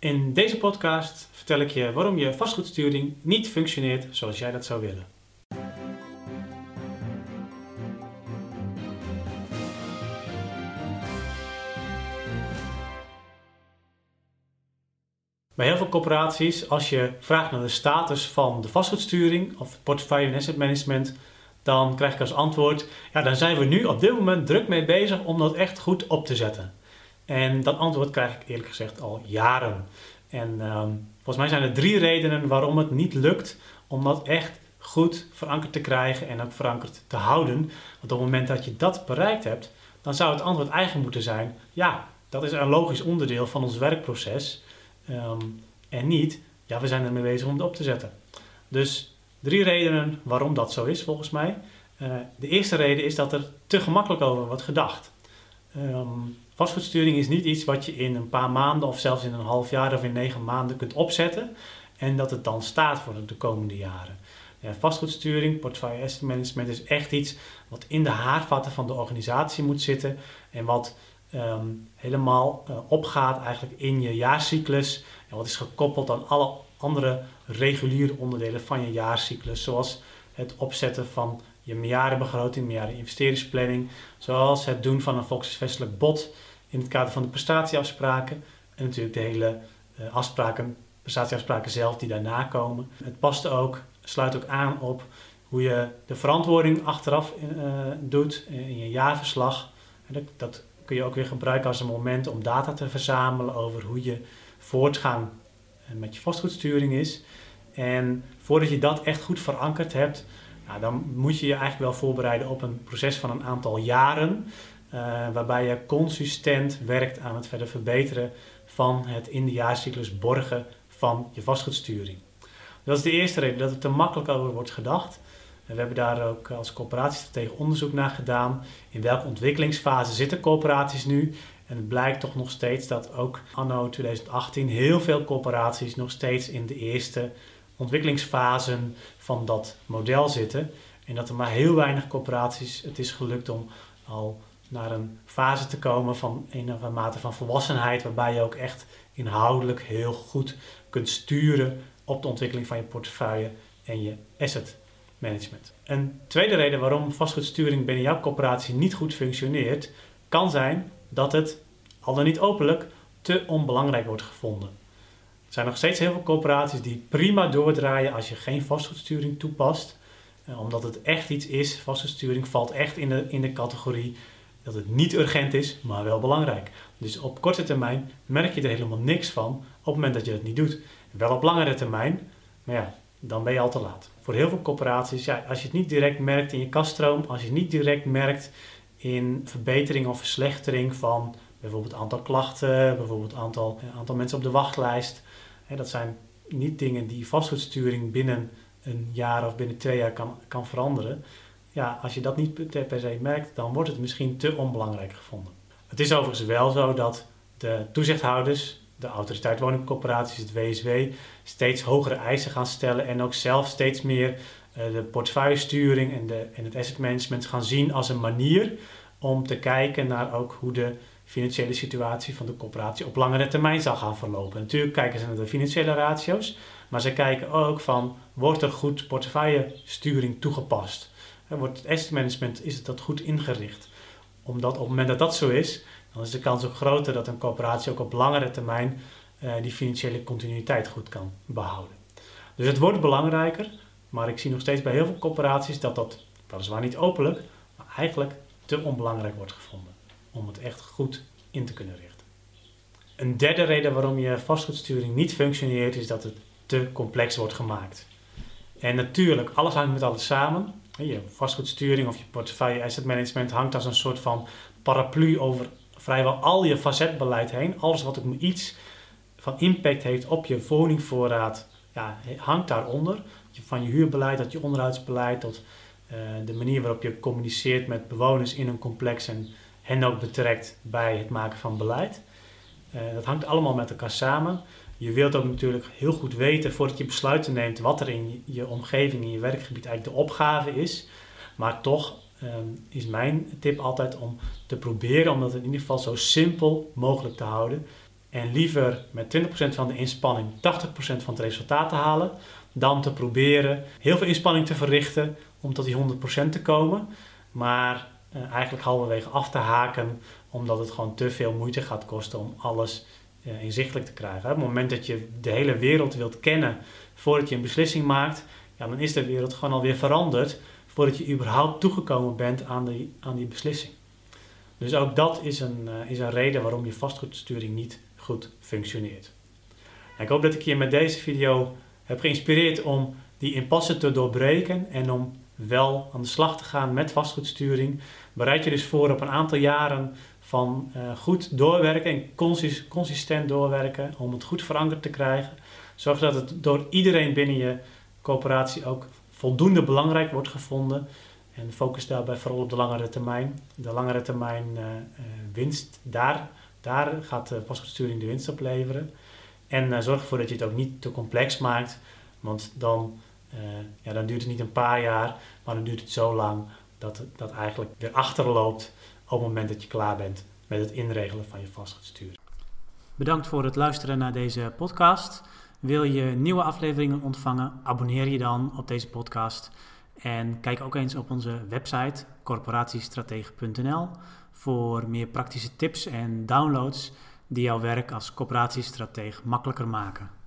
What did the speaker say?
In deze podcast vertel ik je waarom je vastgoedsturing niet functioneert zoals jij dat zou willen. Bij heel veel corporaties, als je vraagt naar de status van de vastgoedsturing of portfolio en asset management, dan krijg ik als antwoord: ja, dan zijn we nu op dit moment druk mee bezig om dat echt goed op te zetten. En dat antwoord krijg ik eerlijk gezegd al jaren. En ehm, volgens mij zijn er drie redenen waarom het niet lukt om dat echt goed verankerd te krijgen en ook verankerd te houden. Want op het moment dat je dat bereikt hebt, dan zou het antwoord eigen moeten zijn: ja, dat is een logisch onderdeel van ons werkproces. Ehm, en niet, ja, we zijn ermee bezig om het op te zetten. Dus drie redenen waarom dat zo is volgens mij. Uh, de eerste reden is dat er te gemakkelijk over wordt gedacht. Um, vastgoedsturing is niet iets wat je in een paar maanden of zelfs in een half jaar of in negen maanden kunt opzetten en dat het dan staat voor de komende jaren. Ja, vastgoedsturing, portfolio asset management is echt iets wat in de haarvatten van de organisatie moet zitten en wat um, helemaal uh, opgaat eigenlijk in je jaarcyclus en wat is gekoppeld aan alle andere reguliere onderdelen van je jaarcyclus, zoals het opzetten van je meerjarenbegroting, meerjareninvesteringsplanning, zoals het doen van een volkshuisvestelijk bod in het kader van de prestatieafspraken en natuurlijk de hele uh, afspraken, prestatieafspraken zelf die daarna komen. Het past ook, sluit ook aan op hoe je de verantwoording achteraf uh, doet in je jaarverslag. Dat, dat, kun je ook weer gebruiken als een moment om data te verzamelen over hoe je voortgang eh, met je vastgoedsturing is. En voordat je dat echt goed verankerd hebt, nou, dan moet je je eigenlijk wel voorbereiden op een proces van een aantal jaren. Uh, waarbij je consistent werkt aan het verder verbeteren van het in de jaarcyclus borgen van je vastgoedsturing. Dat is de eerste reden, dat er te makkelijk over wordt gedacht. En we hebben daar ook als coöperaties tegen onderzoek naar gedaan. In welke ontwikkelingsfase zitten coöperaties nu? En het blijkt toch nog steeds dat ook anno 2018 heel veel coöperaties nog steeds in de eerste ontwikkelingsfasen van dat model zitten. En dat er maar heel weinig coöperaties het is gelukt om al naar een fase te komen van andere mate van volwassenheid, waarbij je ook echt inhoudelijk heel goed kunt sturen op de ontwikkeling van je portefeuille en je asset management. Een tweede reden waarom vastgoedsturing binnen jouw coöperatie niet goed functioneert, kan zijn dat het, al dan niet openlijk, te onbelangrijk wordt gevonden. Er zijn nog steeds heel veel coöperaties die prima doordraaien als je geen vastgoedsturing toepast. Eh, omdat het echt iets is, vastgoedsturing valt echt in de, in de categorie dat het niet urgent is, maar wel belangrijk. Dus op korte termijn merk je er helemaal niks van op het moment dat je het niet doet. Wel op langere termijn, maar ja, dan ben je al te laat. Voor heel veel corporaties, ja, als je het niet direct merkt in je kaststroom, als je het niet direct merkt in verbetering of verslechtering van bijvoorbeeld aantal klachten, bijvoorbeeld aantal, eh, aantal mensen op de wachtlijst. Hè, dat zijn niet dingen die vastgoedsturing binnen een jaar of binnen twee jaar kan, kan veranderen ja, als je dat niet per se merkt, dan wordt het misschien te onbelangrijk gevonden. Het is overigens wel zo dat de toezichthouders, de autoriteit woningcorporaties, het WSW, steeds hogere eisen gaan stellen en ook zelf steeds meer uh, de portefeuillesturing en, de, en het asset management gaan zien als een manier om te kijken naar ook hoe de financiële situatie van de corporatie op langere termijn zal gaan verlopen. Natuurlijk kijken ze naar de financiële ratio's, maar ze kijken ook van wordt er goed portefeuillesturing toegepast wordt het asset management is het dat goed ingericht. Omdat op het moment dat dat zo is, dan is de kans ook groter dat een coöperatie ook op langere termijn uh, die financiële continuïteit goed kan behouden. Dus het wordt belangrijker, maar ik zie nog steeds bij heel veel coöperaties dat dat weliswaar niet openlijk, maar eigenlijk te onbelangrijk wordt gevonden om het echt goed in te kunnen richten. Een derde reden waarom je vastgoedsturing niet functioneert is dat het te complex wordt gemaakt. En natuurlijk, alles hangt met alles samen. Je vastgoedsturing of je portefeuille asset management hangt als een soort van paraplu over vrijwel al je facetbeleid heen. Alles wat ook iets van impact heeft op je woningvoorraad, ja, hangt daaronder. Van je huurbeleid tot je onderhoudsbeleid tot uh, de manier waarop je communiceert met bewoners in een complex en hen ook betrekt bij het maken van beleid. Uh, dat hangt allemaal met elkaar samen. Je wilt ook natuurlijk heel goed weten voordat je besluiten neemt wat er in je omgeving, in je werkgebied eigenlijk de opgave is. Maar toch um, is mijn tip altijd om te proberen om dat in ieder geval zo simpel mogelijk te houden. en liever met 20% van de inspanning 80% van het resultaat te halen, dan te proberen heel veel inspanning te verrichten om tot die 100% te komen, maar uh, eigenlijk halverwege af te haken omdat het gewoon te veel moeite gaat kosten om alles uh, inzichtelijk te krijgen. Op het moment dat je de hele wereld wilt kennen voordat je een beslissing maakt, ja, dan is de wereld gewoon alweer veranderd voordat je überhaupt toegekomen bent aan die, aan die beslissing. Dus ook dat is een, uh, is een reden waarom je vastgoedsturing niet goed functioneert. ik hoop dat ik je met deze video heb geïnspireerd om die impasse te doorbreken en om wel aan de slag te gaan met vastgoedsturing. Bereid je dus voor op een aantal jaren van uh, goed doorwerken en consistent doorwerken om het goed verankerd te krijgen. Zorg dat het door iedereen binnen je coöperatie ook voldoende belangrijk wordt gevonden. En focus daarbij vooral op de langere termijn. De langere termijn uh, uh, winst, daar, daar gaat de vastgoedsturing de winst op leveren. En zorg ervoor dat je het ook niet te complex maakt, want dan, ja, dan duurt het niet een paar jaar, maar dan duurt het zo lang dat het dat eigenlijk weer achterloopt op het moment dat je klaar bent met het inregelen van je vastgoedsturing. Bedankt voor het luisteren naar deze podcast. Wil je nieuwe afleveringen ontvangen? Abonneer je dan op deze podcast. En kijk ook eens op onze website corporatiestratege.nl voor meer praktische tips en downloads die jouw werk als corporatiestratege makkelijker maken.